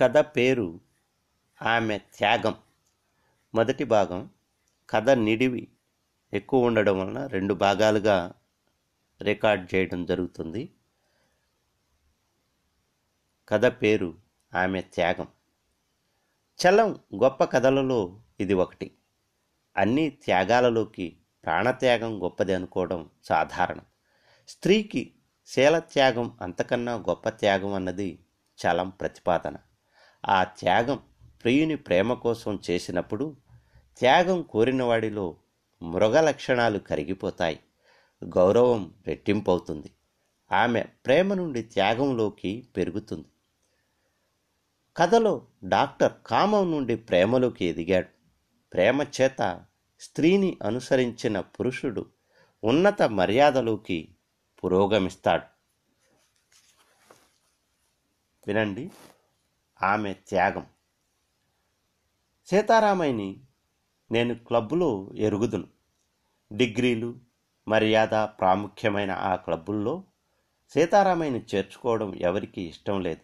కథ పేరు ఆమె త్యాగం. మొదటి భాగం కథ నిడివి ఎక్కువ ఉండడం వలన రెండు భాగాలుగా రికార్డ్ చేయడం జరుగుతుంది. కథ పేరు ఆమె త్యాగం. చలం గొప్ప కథలలో ఇది ఒకటి. అన్ని త్యాగాలలోకి ప్రాణత్యాగం గొప్పది అనుకోవడం సాధారణం. స్త్రీకి శీలత్యాగం అంతకన్నా గొప్ప త్యాగం అన్నది చలం ప్రతిపాదన. ఆ త్యాగం ప్రియుని ప్రేమ కోసం చేసినప్పుడు త్యాగం కోరినవాడిలో మృగ లక్షణాలు కరిగిపోతాయి. గౌరవం రెట్టింపవుతుంది. ఆమె ప్రేమ నుండి త్యాగంలోకి పెరుగుతుంది. కథలో డాక్టర్ కామం నుండి ప్రేమలోకి ఎదిగాడు. ప్రేమ చేత స్త్రీని అనుసరించిన పురుషుడు ఉన్నత మర్యాదలోకి పురోగమిస్తాడు. వినండి. ఆమె త్యాగం. సీతారామయ్యని నేను క్లబ్బులో ఎరుగుదును. డిగ్రీలు మర్యాద ప్రాముఖ్యమైన ఆ క్లబ్బుల్లో సీతారామయ్యని చేర్చుకోవడం ఎవరికీ ఇష్టం లేదు.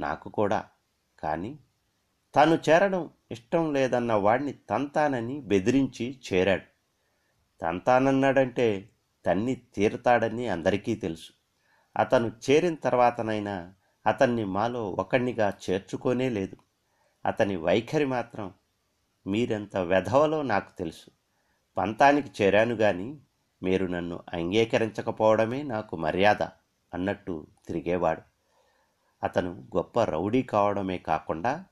నాకు కూడా. కానీ తాను చేరడం ఇష్టం లేదన్న వాడిని తంతానని బెదిరించి చేరాడు. తంతానన్నాడంటే తన్ని తీరుతాడని అందరికీ తెలుసు. అతను చేరిన తర్వాతనైనా అతన్ని మాలో ఒకణ్ణిగా చేర్చుకోనే లేదు. అతని వైఖరి మాత్రం మీరెంత వెధవలో నాకు తెలుసు. పంతానికి చేరాను గాని మీరు నన్ను అంగీకరించకపోవడమే నాకు మర్యాద అన్నట్టు తిరిగేవాడు. అతను గొప్ప రౌడీ కావడమే కాకుండా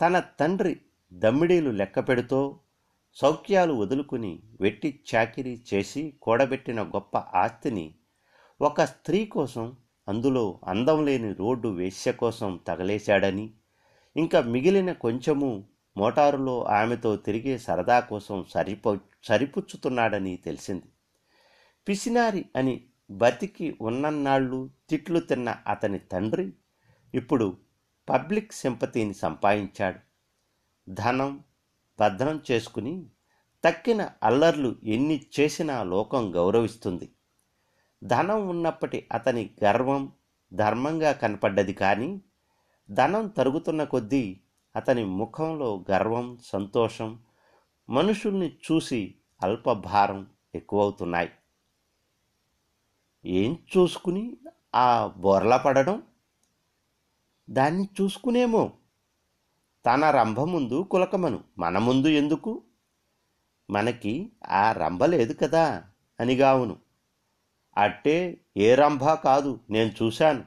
తన తండ్రి దమ్మిడీలు లెక్క పెడుతూ సౌఖ్యాలు వదులుకుని వెట్టి చాకిరీ చేసి కూడబెట్టిన గొప్ప ఆస్తిని ఒక స్త్రీ కోసం అందులో అందం లేని రోడ్డు వేశ్య కోసం తగలేశాడని ఇంకా మిగిలిన కొంచెము మోటారులో ఆమెతో తిరిగే సరదా కోసం సరిపో సరిపుచ్చుతున్నాడని తెలిసింది. పిసినారి అని బతికి ఉన్నన్నాళ్ళు తిట్లు తిన్న అతని తండ్రి ఇప్పుడు పబ్లిక్ సింపతిని సంపాదించాడు. ధనం భద్రం చేసుకుని తక్కిన అల్లర్లు ఎన్ని చేసినా లోకం గౌరవిస్తుంది. ధనం ఉన్నప్పటి అతని గర్వం ధర్మంగా కనపడ్డది కానీ ధనం తరుగుతున్న కొద్దీ అతని ముఖంలో గర్వం సంతోషం మనుషుల్ని చూసి అల్పభారం ఎక్కువవుతున్నాయి. ఏం చూసుకుని ఆ బోర్ల పడడం? దాన్ని చూసుకునేమో. తన రంభ ముందు కులకమను మన ముందు ఎందుకు? మనకి ఆ రంభ లేదు కదా అనిగావును. అట్టే ఏ రంభ కాదు నేను చూశాను.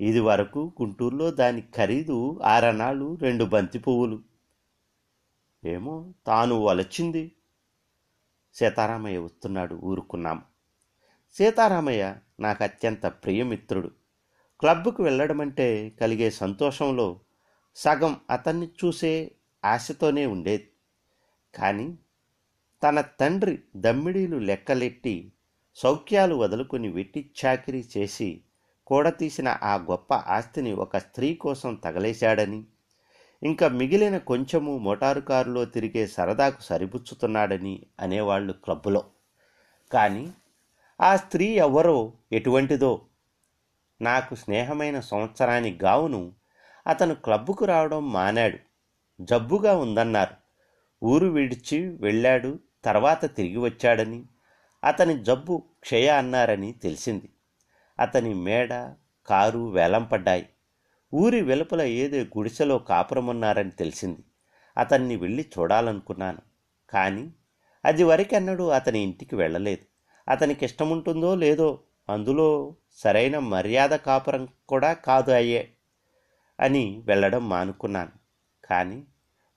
ఇది వరకు గుంటూరులో దాని ఖరీదు ఆరనాళ్ళు రెండు బంతి పువ్వులు. ఏమో తాను వలచింది. సీతారామయ్య వస్తున్నాడు ఊరుకున్నాం. సీతారామయ్య నాకు అత్యంత ప్రియమిత్రుడు. క్లబ్కు వెళ్ళడమంటే కలిగే సంతోషంలో సగం అతన్ని చూసే ఆశతోనే ఉండేది. కానీ తన తండ్రి దమ్మిడీలు లెక్కలెట్టి సౌఖ్యాలు వదులుకుని వెట్టి చాకిరీ చేసి కూడతీసిన ఆ గొప్ప ఆస్తిని ఒక స్త్రీ కోసం తగలేశాడని ఇంకా మిగిలిన కొంచెము మోటారు కారులో తిరిగే సరదాకు సరిపుచ్చుతున్నాడని అనేవాళ్ళు క్లబ్బులో. కానీ ఆ స్త్రీ ఎవరో ఎటువంటిదో నాకు స్నేహమైన సంవత్సరాని గావును అతను క్లబ్బుకు రావడం మానాడు. జబ్బుగా ఉందన్నారు. ఊరు విడిచి వెళ్ళాడు తర్వాత తిరిగి వచ్చాడని అతని జబ్బు క్షయ అన్నారని తెలిసింది. అతని మేడ కారు వేలంపడ్డాయి ఊరి వెలుపల ఏదో గుడిసెలో కాపురమున్నారని తెలిసింది. అతన్ని వెళ్ళి చూడాలనుకున్నాను. కానీ అది వరకెన్నడూ అతని ఇంటికి వెళ్ళలేదు. అతనికి ఇష్టముంటుందో లేదో అందులో సరైన మర్యాద కాపురం కూడా కాదు అయ్యే అని వెళ్ళడం మానుకున్నాను. కానీ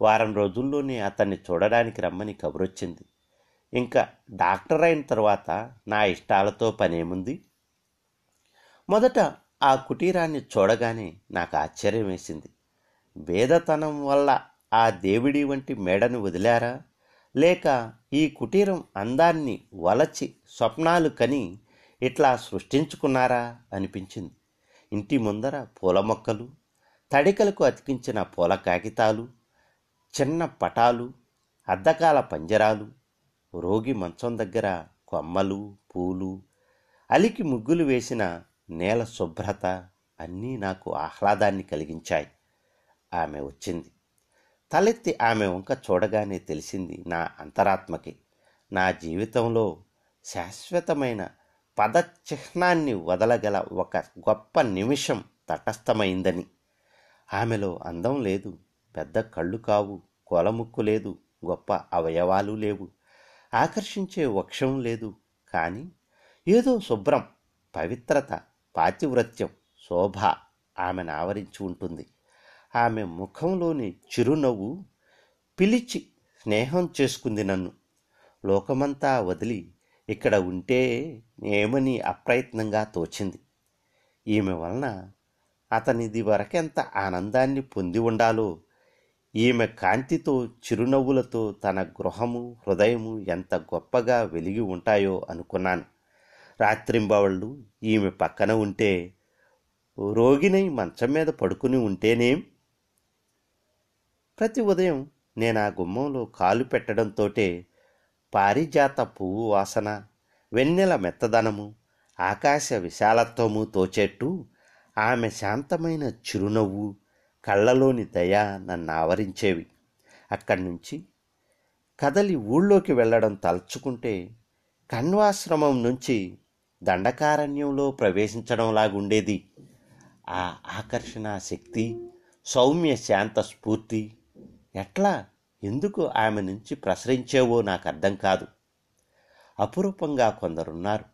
వారం రోజుల్లోనే అతన్ని చూడడానికి రమ్మని కబురొచ్చింది. ఇంకా డాక్టర్ అయిన తర్వాత నా ఇష్టాలతో పనేముంది? మొదట ఆ కుటీరాన్ని చూడగానే నాకు ఆశ్చర్యం వేసింది భేదతనం వల్ల ఆ దేవుడి వంటి మేడను వదిలారా? లేక ఈ కుటీరం అందాన్ని వలచి స్వప్నాలు కని ఇట్లా సృష్టించుకున్నారా? అనిపించింది. ఇంటి ముందర పూల మొక్కలు తడికలకు అతికించిన పూల కాగితాలు చిన్న పటాలు అద్దకాల పంజరాలు రోగి మంచం దగ్గర కొమ్మలు పూలు అలికి ముగ్గులు వేసిన నేల శుభ్రత అన్నీ నాకు ఆహ్లాదాన్ని కలిగించాయి. ఆమె వచ్చింది. తలెత్తి ఆమె వంక చూడగానే తెలిసింది నా అంతరాత్మకి. నా జీవితంలో శాశ్వతమైన పదచిహ్నాన్ని వదలగల ఒక గొప్ప నిమిషం తటస్థమైందని. ఆమెలో అందం లేదు పెద్ద కళ్ళు కావు కొలముక్కు లేదు గొప్ప అవయవాలు లేవు. ఆకర్షించే వక్షం లేదు. కానీ ఏదో శుభ్రం పవిత్రత పాతివ్రత్యం శోభ ఆమెను ఆవరించి ఉంటుంది. ఆమె ముఖంలోని చిరునవ్వు పిలిచి స్నేహం చేసుకుంది నన్ను. లోకమంతా వదిలి ఇక్కడ ఉంటే ఏమని అప్రయత్నంగా తోచింది. ఈమె వలన అతనిది వరకెంత ఆనందాన్ని పొంది ఉండాలో ఈమె కాంతితో చిరునవ్వులతో తన గృహము హృదయము ఎంత గొప్పగా వెలిగి ఉంటాయో అనుకున్నాను. రాత్రింబవళ్ళు ఈమె పక్కన ఉంటే రోగినై మంచం మీద పడుకుని ఉంటేనేం? ప్రతి ఉదయం నేను ఆ గుమ్మంలో కాలు పెట్టడంతోటే పారిజాత పువ్వు వాసన వెన్నెల మెత్తదనము ఆకాశ విశాలత్వము తోచేట్టు ఆమె శాంతమైన చిరునవ్వు కళ్ళలోని దయ నన్ను ఆవరించేవి. అక్కడి నుంచి కదలి ఊళ్ళోకి వెళ్ళడం తలుచుకుంటే కణ్వాశ్రమం నుంచి దండకారణ్యంలో ప్రవేశించడంలాగుండేది. ఆ ఆకర్షణ శక్తి సౌమ్య శాంత స్ఫూర్తి ఎట్లా ఎందుకు ఆమె నుంచి ప్రసరించేవో నాకు అర్థం కాదు. అపురూపంగా కొందరున్నారు.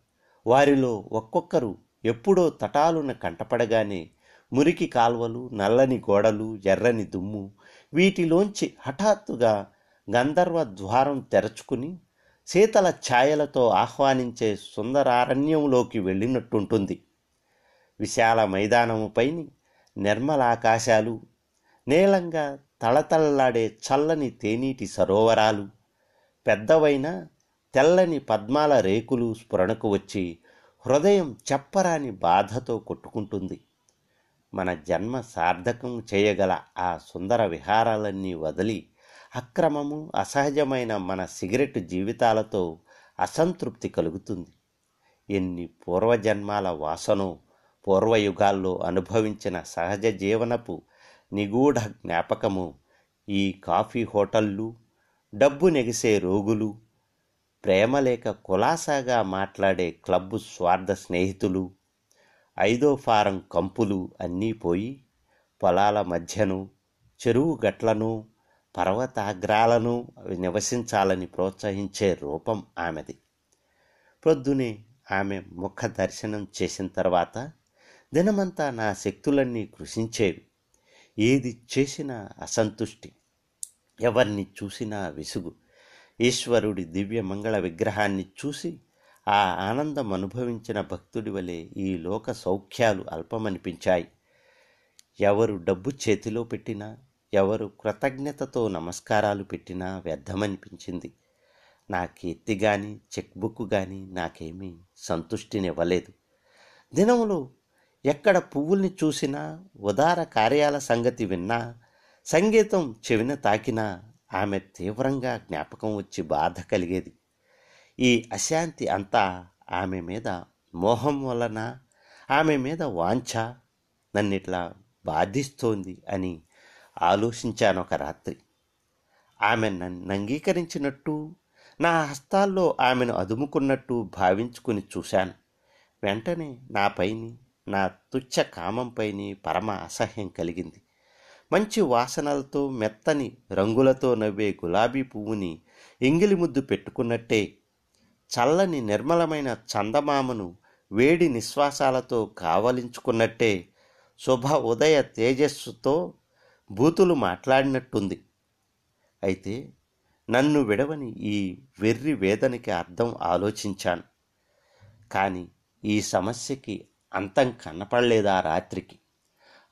వారిలో ఒక్కొక్కరు ఎప్పుడో తటాలున కంటపడగానే మురికి కాల్వలు నల్లని గోడలు ఎర్రని దుమ్ము వీటిలోంచి హఠాత్తుగా గంధర్వ ద్వారం తెరచుకుని శీతల ఛాయలతో ఆహ్వానించే సుందరారణ్యంలోకి వెళ్ళినట్టుంటుంది. విశాల మైదానముపైని నిర్మలాకాశాలు నీలంగా తళతళలాడే చల్లని తేనీటి సరోవరాలు పెద్దవైన తెల్లని పద్మాల రేకులు స్ఫురణకు వచ్చి హృదయం చెప్పరాని బాధతో కొట్టుకుంటుంది. మన జన్మ సార్థకం చేయగల ఆ సుందర విహారాలన్నీ వదిలి అక్రమము అసహజమైన మన సిగరెట్ జీవితాలతో అసంతృప్తి కలుగుతుంది. ఎన్ని పూర్వజన్మాల వాసనో పూర్వయుగాల్లో అనుభవించిన సహజ జీవనపు నిగూఢ జ్ఞాపకము ఈ కాఫీ హోటళ్ళు డబ్బు నెగిసే రోగులు ప్రేమలేక కులాసాగా మాట్లాడే క్లబ్బు స్వార్థ స్నేహితులు ఐదో ఫారం కంపులు అన్నీ పోయి పొలాల మధ్యను చెరువు గట్లను పర్వతాగ్రాలను నివసించాలని ప్రోత్సహించే రూపం ఆమెది. ప్రొద్దునే ఆమె ముఖ దర్శనం చేసిన తర్వాత దినమంతా నా శక్తులన్నీ కృషించేవి. ఏది చేసినా అసంతుష్టి ఎవరిని చూసినా విసుగు ఈశ్వరుడి దివ్య మంగళ విగ్రహాన్ని చూసి ఆ ఆనందం అనుభవించిన భక్తుడి వలె ఈ లోక సౌఖ్యాలు అల్పమనిపించాయి. ఎవరు డబ్బు చేతిలో పెట్టినా ఎవరు కృతజ్ఞతతో నమస్కారాలు పెట్టినా వ్యర్థమనిపించింది. నా కీర్తి కానీ చెక్ బుక్ కానీ నాకేమీ సంతుష్టినివ్వలేదు. దినములో ఎక్కడ పువ్వుల్ని చూసినా ఉదార కార్యాల సంగతి విన్నా సంగీతం చెవిన తాకినా ఆమె తీవ్రంగా జ్ఞాపకం వచ్చి బాధ కలిగేది. ఈ అశాంతి అంతా ఆమె మీద మోహం వలన ఆమె మీద వాంఛ నన్నిట్లా బాధిస్తోంది అని ఆలోచించాను ఒక రాత్రి. ఆమె నన్ను అంగీకరించినట్టు నా హస్తాల్లో ఆమెను అదుముకున్నట్టు భావించుకుని చూశాను. వెంటనే నాపైని నా తుచ్చ కామంపైని పరమ అసహ్యం కలిగింది. మంచి వాసనలతో మెత్తని రంగులతో నవ్వే గులాబీ పువ్వుని ఎంగిలి ముద్దు పెట్టుకున్నట్టే చల్లని నిర్మలమైన చందమామను వేడి నిశ్వాసాలతో కావలించుకున్నట్టే శుభ ఉదయ తేజస్సుతో బూతులు మాట్లాడినట్టుంది. అయితే నన్ను విడవని ఈ వెర్రి వేదనకి అర్థం ఆలోచించాను. కానీ ఈ సమస్యకి అంతం కనపడలేదా రాత్రికి?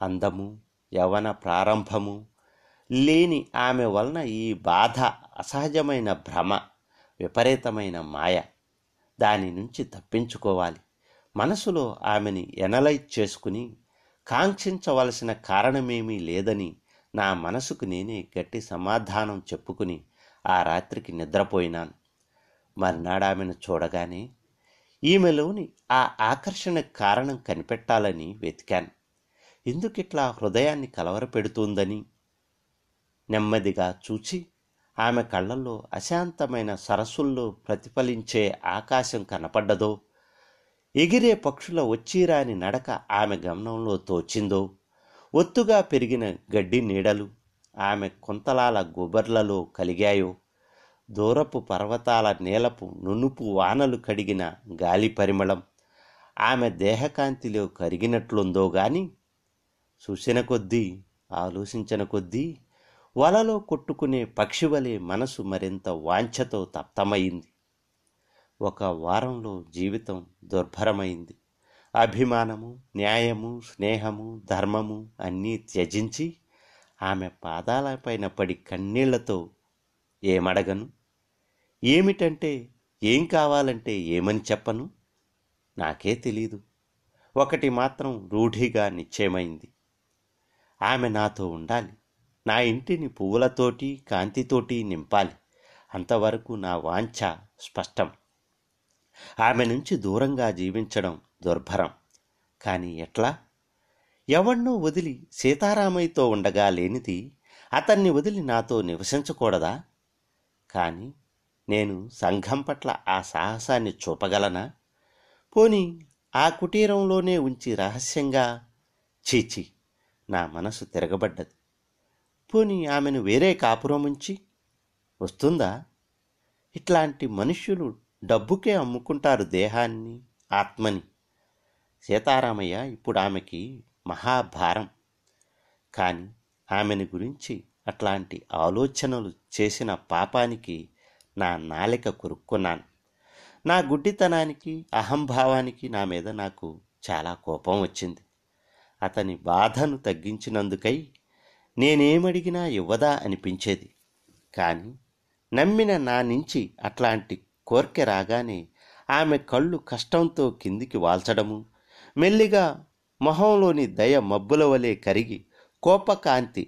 అందము యవన ప్రారంభము లేని ఆమె వలన ఈ బాధ అసహజమైన భ్రమ విపరీతమైన మాయ. దాని నుంచి తప్పించుకోవాలి. మనసులో ఆమెని ఎనలైజ్ చేసుకుని కాంక్షించవలసిన కారణమేమీ లేదని నా మనసుకు నేనే గట్టి సమాధానం చెప్పుకుని ఆ రాత్రికి నిద్రపోయినాను. మర్నాడు ఆమెను చూడగానే ఈమెలోని ఆ ఆకర్షణ కారణం కనిపెట్టాలని వెతికాను. ఎందుకిట్లా హృదయాన్ని కలవరపెడుతుందని? నెమ్మదిగా చూచి ఆమె కళ్ళల్లో అశాంతమైన సరస్సుల్లో ప్రతిఫలించే ఆకాశం కనపడ్డదో ఎగిరే పక్షుల వచ్చిరాని నడక ఆమె గమనంలో తోచిందో ఒత్తుగా పెరిగిన గడ్డి నీడలు ఆమె కొంతలాల గుబర్లలో కలిగాయో దూరపు పర్వతాల నీలపు నునుపు వానలు కడిగిన గాలి పరిమళం ఆమె దేహకాంతిలో కరిగినట్లుందో గాని చూసిన కొద్దీ ఆలోచించిన కొద్దీ వలలో కొట్టుకునే పక్షివలే మనసు మరింత వాంఛతో తప్తమైంది. ఒక వారంలో జీవితం దుర్భరమైంది. అభిమానము న్యాయము స్నేహము ధర్మము అన్నీ త్యజించి ఆమె పాదాలపైన పడి కన్నీళ్ళతో ఏమడగను? ఏమిటంటే ఏం కావాలంటే ఏమని చెప్పను? నాకే తెలీదు. ఒకటి మాత్రం రూఢిగా నిశ్చయమైంది. ఆమె నాతో ఉండాలి. నా ఇంటిని పువ్వులతోటి కాంతితోటి నింపాలి. అంతవరకు నా వాంఛ స్పష్టం. ఆమె నుంచి దూరంగా జీవించడం దుర్భరం. కానీ ఎట్లా? ఎవణ్ణో వదిలి సీతారామయ్యతో ఉండగా లేనిది అతన్ని వదిలి నాతో నివసించకూడదా? కానీ నేను సంఘం పట్ల ఆ సాహసాన్ని చూపగలనా? పోని ఆ కుటీరంలోనే ఉంచి రహస్యంగా చీచి నా మనసు తిరగబడ్డది. పోని ఆమెను వేరే కాపురం ఉంచి వస్తుందా? ఇట్లాంటి మనుష్యులు డబ్బుకే అమ్ముకుంటారు దేహాన్ని ఆత్మని. సీతారామయ్య ఇప్పుడు ఆమెకి మహాభారం. కానీ ఆమెను గురించి అట్లాంటి ఆలోచనలు చేసిన పాపానికి నా నాలిక కొరుక్కున్నాను. నా గుడ్డితనానికి అహంభావానికి నా మీద నాకు చాలా కోపం వచ్చింది. అతని బాధను తగ్గించినందుకై నేనేమడిగినా ఇవ్వదా అనిపించేది. కానీ నమ్మిన నా నుంచి అట్లాంటి కోర్కె రాగానే ఆమె కళ్ళు కష్టంతో కిందికి వాల్చడము మెల్లిగా మొహంలోని దయ మబ్బుల వలె కరిగి కోపకాంతి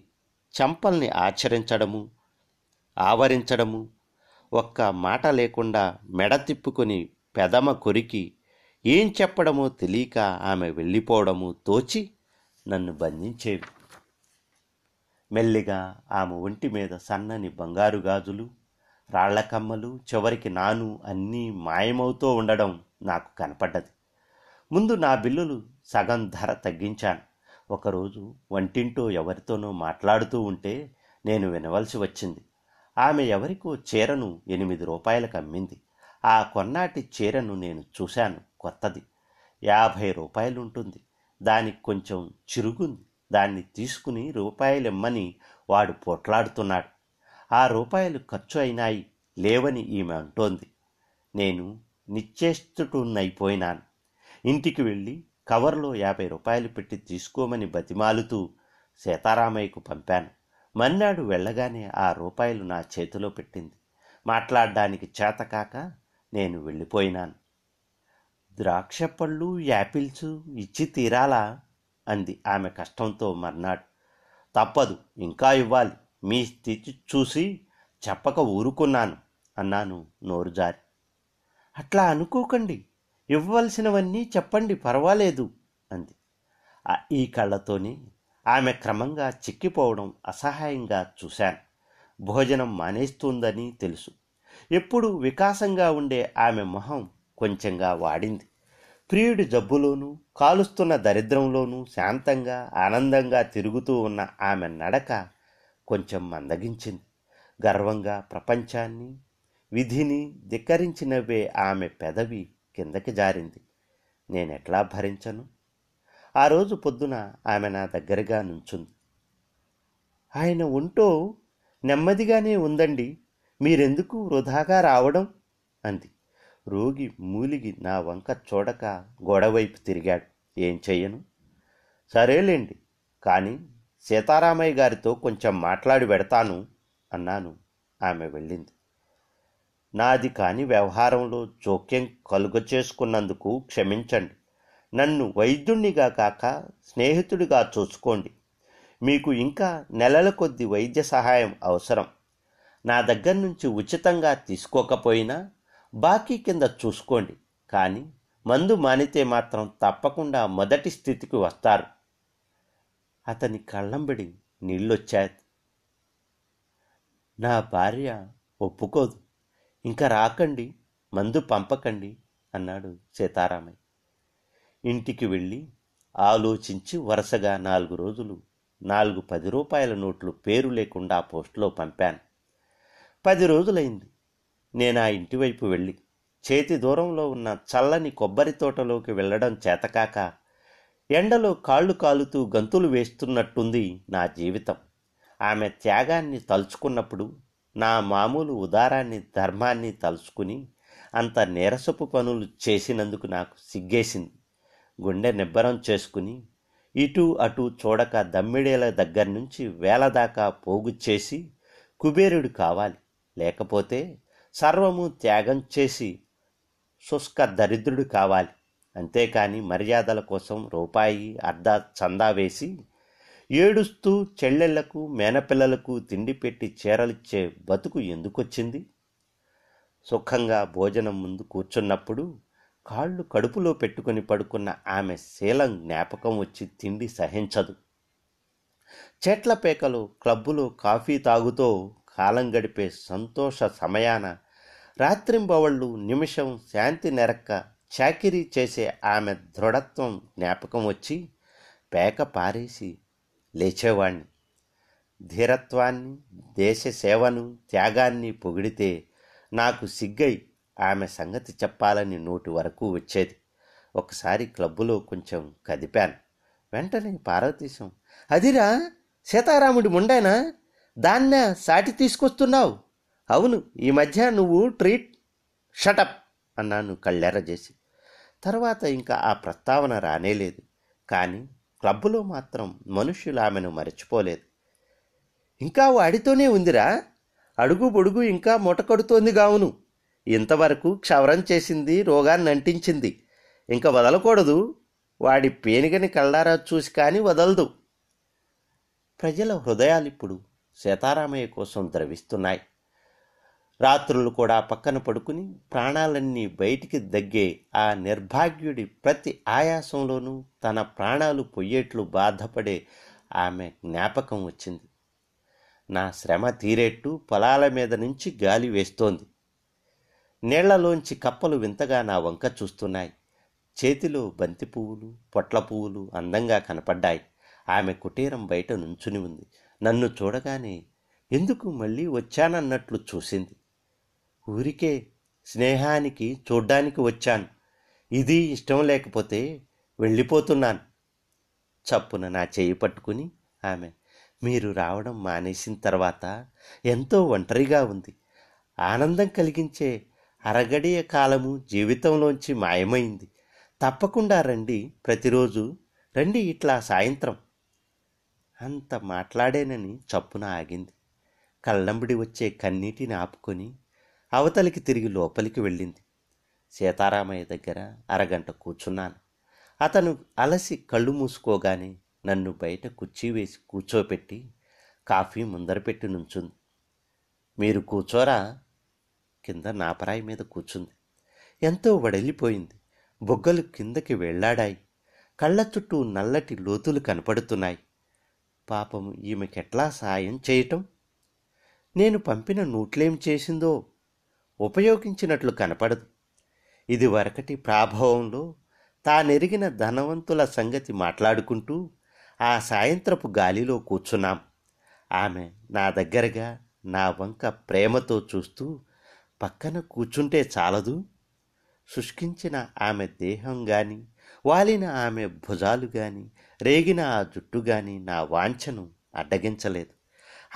చంపల్ని ఆచరించడము ఆవరించడము ఒక్క మాట లేకుండా మెడ తిప్పుకొని పెదమ కొరికి ఏం చెప్పడమో తెలియక ఆమె వెళ్ళిపోవడము తోచి నన్ను బంధించేవి. మెల్లిగా ఆమె ఒంటి మీద సన్నని బంగారు గాజులు రాళ్ళకమ్మలు చివరికి నాను అన్నీ మాయమవుతూ ఉండడం నాకు కనపడ్డది. ముందు నా బిల్లులు సగం ధర తగ్గించాను. ఒకరోజు వంటింటో ఎవరితోనో మాట్లాడుతూ ఉంటే నేను వినవలసి వచ్చింది. ఆమె ఎవరికో చీరను ఎనిమిది రూపాయలకు అమ్మింది. ఆ కొన్నాటి చీరను నేను చూశాను కొత్తది. యాభై రూపాయలుంటుంది. దానికి కొంచెం చిరుగుంది. దాన్ని తీసుకుని రూపాయలిమ్మని వాడు పొట్లాడుతున్నాడు. ఆ రూపాయలు ఖర్చు అయినాయి లేవని ఈమె అంటోంది. నేను నిశ్చేష్టునైపోయినాను ఇంటికి వెళ్ళి కవర్లో యాభై రూపాయలు పెట్టి తీసుకోమని బతిమాలుతూ సీతారామయ్యకు పంపాను. మన్నాడు వెళ్ళగానే ఆ రూపాయలు నా చేతిలో పెట్టింది. మాట్లాడడానికి చేతకాక నేను వెళ్ళిపోయినాను. ద్రాక్ష పళ్ళు యాపిల్స్ ఇచ్చి తీరాలా? అంది ఆమె కష్టంతో మర్నాడు. తప్పదు ఇంకా ఇవ్వాలి. మీ స్థితి చూసి చెప్పక ఊరుకున్నాను అన్నాను నోరు జారి. అట్లా అనుకోకండి. ఇవ్వవలసినవన్నీ చెప్పండి పర్వాలేదు అంది. ఈ కళ్ళతోని ఆమె క్రమంగా చిక్కిపోవడం అసహాయంగా చూశాను. భోజనం మానేస్తుందని తెలుసు. ఎప్పుడు వికాసంగా ఉండే ఆమె మొహం కొంచెంగా వాడింది. ప్రియుడి జబ్బులోనూ కాలుస్తున్న దరిద్రంలోనూ శాంతంగా ఆనందంగా తిరుగుతూ ఉన్న ఆమె నడక కొంచెం మందగించింది. గర్వంగా ప్రపంచాన్ని విధిని ధిక్కరించినవే ఆమె పెదవి కిందకి జారింది. నేనెట్లా భరించను? ఆ రోజు పొద్దున ఆమె నా దగ్గరగా నుంచుంది. ఆయన ఒంటో నెమ్మదిగానే ఉందండి మీరెందుకు వృధాగా రావడం? అంది. రోగి మూలిగి నా వంక చూడక గోడవైపు తిరిగాడు. ఏం చెయ్యను? సరేలేండి కానీ సీతారామయ్య గారితో కొంచెం మాట్లాడి పెడతాను అన్నాను. ఆమె వెళ్ళింది. నాది కాని వ్యవహారంలో జోక్యం కలుగ చేసుకున్నందుకు క్షమించండి. నన్ను వైద్యుణ్ణిగా కాక స్నేహితుడిగా చూసుకోండి. మీకు ఇంకా నెలల కొద్ది వైద్య సహాయం అవసరం. నా దగ్గర నుంచి ఉచితంగా తీసుకోకపోయినా బాకీ కింద చూసుకోండి. కానీ మందు మానితే మాత్రం తప్పకుండా మొదటి స్థితికి వస్తారు. అతని కళ్ళంబడి నీళ్ళొచ్చాయి. నా భార్య ఒప్పుకోదు. ఇంకా రాకండి మందు పంపకండి అన్నాడు సీతారామయ్య. ఇంటికి వెళ్ళి ఆలోచించి వరుసగా నాలుగు రోజులు నాలుగు పది రూపాయల నోట్లు పేరు లేకుండా పోస్టులో పంపాను. పది రోజులైంది. నేను ఆ ఇంటివైపు వెళ్ళి చేతి దూరంలో ఉన్న చల్లని కొబ్బరి తోటలోకి వెళ్ళడం చేతకాక ఎండలో కాళ్ళు కాలుతూ గంతులు వేస్తున్నట్టుంది నా జీవితం. ఆమె త్యాగాన్ని తలుచుకున్నప్పుడు నా మామూలు ఉదారాన్ని ధర్మాన్ని తలుచుకుని అంత నీరసపు పనులు చేసినందుకు నాకు సిగ్గేసింది. గుండె నిబ్బరం చేసుకుని ఇటు అటు చూడక దమ్మిడేల దగ్గర నుంచి వేల దాకా పోగు చేసి కుబేరుడు కావాలి. లేకపోతే సర్వము త్యాగం చేసి శుష్క దరిద్రుడు కావాలి. అంతేకాని మర్యాదల కోసం రూపాయి అర్ధ చందా వేసి ఏడుస్తూ చెల్లెళ్ళకు మేనపిల్లలకు తిండి పెట్టి చీరలిచ్చే బతుకు ఎందుకొచ్చింది? సుఖంగా భోజనం ముందు కూర్చున్నప్పుడు కాళ్ళు కడుపులో పెట్టుకుని పడుకున్న ఆమె శీలం జ్ఞాపకం వచ్చి తిండి సహించదు. చెట్ల పేకలు క్లబ్బులో కాఫీ తాగుతో కాలం గడిపే సంతోష సమయాన రాత్రింబవళ్ళు నిమిషం శాంతి నెరక్క చాకిరీ చేసే ఆమె దృఢత్వం జ్ఞాపకం వచ్చి పేక పారేసి లేచేవాణ్ణి. ధీరత్వాన్ని దేశ సేవను త్యాగాన్ని పొగిడితే నాకు సిగ్గై ఆమె సంగతి చెప్పాలని నోటి వరకు వచ్చేది. ఒకసారి క్లబ్బులో కొంచెం కదిపాను. వెంటనే పార్వతీశం అదిరా సీతారాముడి ముండేనా? దాన్న సాటి తీసుకొస్తున్నావు? అవును ఈ మధ్య నువ్వు ట్రీట్ షటప్ అన్నాను కళ్ళెర చేసి. తర్వాత ఇంకా ఆ ప్రస్తావన రానేలేదు కానీ క్లబ్బులో మాత్రం మనుష్యులు ఆమెను మరచిపోలేదు. ఇంకా వాడితోనే ఉందిరా. అడుగు బొడుగు ఇంకా మూటకడుతోంది గావును. ఇంతవరకు క్షవరం చేసింది రోగాన్ని అంటించింది. ఇంకా వదలకూడదు. వాడి పేనిగని కళ్ళారా చూసి కానీ వదలదు. ప్రజల హృదయాలిప్పుడు సీతారామయ్య కోసం ద్రవిస్తున్నాయి. రాత్రులు కూడా పక్కన పడుకుని ప్రాణాలన్నీ బయటికి దగ్గే ఆ నిర్భాగ్యుడి ప్రతి ఆయాసంలోనూ తన ప్రాణాలు పొయ్యేట్లు బాధపడే ఆమె జ్ఞాపకం వచ్చింది. నా శ్రమ తీరేట్టు పొలాల మీద నుంచి గాలి వేస్తోంది. నీళ్ళలోంచి కప్పలు వింతగా నా వంక చూస్తున్నాయి. చేతిలో బంతి పువ్వులు పొట్ల పువ్వులు అందంగా కనపడ్డాయి. ఆమె కుటీరం బయట నుంచుని ఉంది. నన్ను చూడగానే ఎందుకు మళ్ళీ వచ్చానన్నట్లు చూసింది. ఊరికే స్నేహానికి చూడ్డానికి వచ్చాను. ఇది ఇష్టం లేకపోతే వెళ్ళిపోతున్నాను. చప్పున నా చేయి పట్టుకుని ఆమె మీరు రావడం మానేసిన తర్వాత ఎంతో ఒంటరిగా ఉంది. ఆనందం కలిగించే అరగడియ కాలము జీవితంలోంచి మాయమైంది. తప్పకుండా రండి ప్రతిరోజు రండి ఇట్లా సాయంత్రం. అంత మాట్లాడేనని చప్పున ఆగింది. కళ్ళంబడి వచ్చే కన్నీటిని ఆపుకొని అవతలికి తిరిగి లోపలికి వెళ్ళింది. సీతారామయ్య దగ్గర అరగంట కూర్చున్నాను. అతను అలసి కళ్ళు మూసుకోగానే నన్ను బయట కుర్చీ వేసి కూర్చోపెట్టి కాఫీ ముందర పెట్టి నుంచుంది. మీరు కూర్చోరా? కింద నాపరాయి మీద కూర్చుంది. ఎంతో వడలిపోయింది. బొగ్గలు కిందకి వెళ్ళాడాయి. కళ్ళ చుట్టూ నల్లటి లోతులు కనపడుతున్నాయి. పాపం ఈమెకెట్లా సాయం చేయటం? నేను పంపిన నోట్లేం చేసిందో? ఉపయోగించినట్లు కనపడదు. ఇది వరకటి ప్రాభవంలో తానెరిగిన ధనవంతుల సంగతి మాట్లాడుకుంటూ ఆ సాయంత్రపు గాలిలో కూర్చున్నాం. ఆమె నా దగ్గరగా నా వంక ప్రేమతో చూస్తూ పక్కన కూర్చుంటే చాలదు శుష్కించిన ఆమె దేహం గాని వాలిన ఆమె భుజాలు గాని రేగిన ఆ జుట్టు గాని నా వాంఛను అడ్డగించలేదు.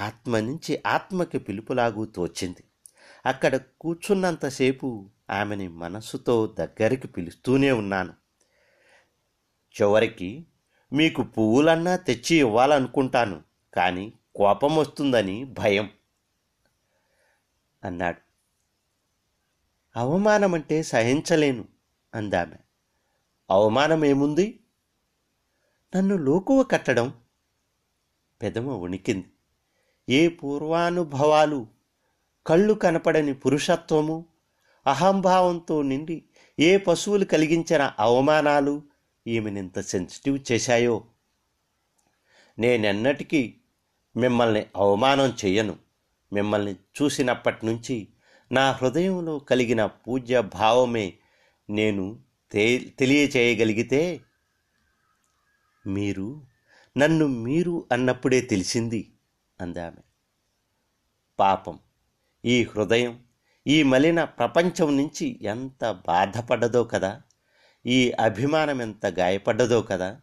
ఆత్మ నుంచి ఆత్మకి పిలుపులాగూ తోచింది. అక్కడ కూర్చున్నంతసేపు ఆమెని మనస్సుతో దగ్గరికి పిలుస్తూనే ఉన్నాను. చివరికి మీకు పువ్వులన్నా తెచ్చి ఇవ్వాలనుకుంటాను కానీ కోపం వస్తుందని భయం అన్నాడు. అవమానమంటే సహించలేను అందామె. అవమానం ఏముంది నన్ను లోకువ కట్టడం? పెదమ ఉనికింది ఏ పూర్వానుభవాలు కళ్ళు కనపడని పురుషత్వము అహంభావంతో నిండి ఏ పశువులు కలిగించిన అవమానాలు ఈమెనింత సెన్సిటివ్ చేశాయో. నేనెన్నటికీ మిమ్మల్ని అవమానం చెయ్యను. మిమ్మల్ని చూసినప్పటి నుంచి నా హృదయంలో కలిగిన పూజ్య భావమే నేను తే తెలియచేయగలిగితే మీరు నన్ను మీరు అన్నప్పుడే తెలిసింది అందామె. పాపం. ఈ హృదయం ఈ మలిన ప్రపంచం నుంచి ఎంత బాధపడ్డదో కదా? ఈ అభిమానం ఎంత గాయపడ్డదో కదా?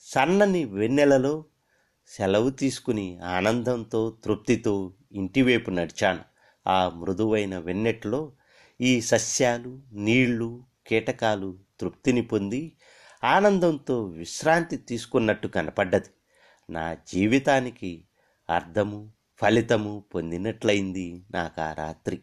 సన్నని వెన్నెలలో సెలవు తీసుకుని ఆనందంతో తృప్తితో ఇంటివైపు నడిచాను. ఆ మృదువైన వెన్నెట్లో ఈ సస్యాలు నీళ్ళు కీటకాలు తృప్తిని పొంది ఆనందంతో విశ్రాంతి తీసుకున్నట్టు కనపడ్డది. నా జీవితానికి అర్థము ఫలితము పొందినట్లయింది నాకు ఆ రాత్రి.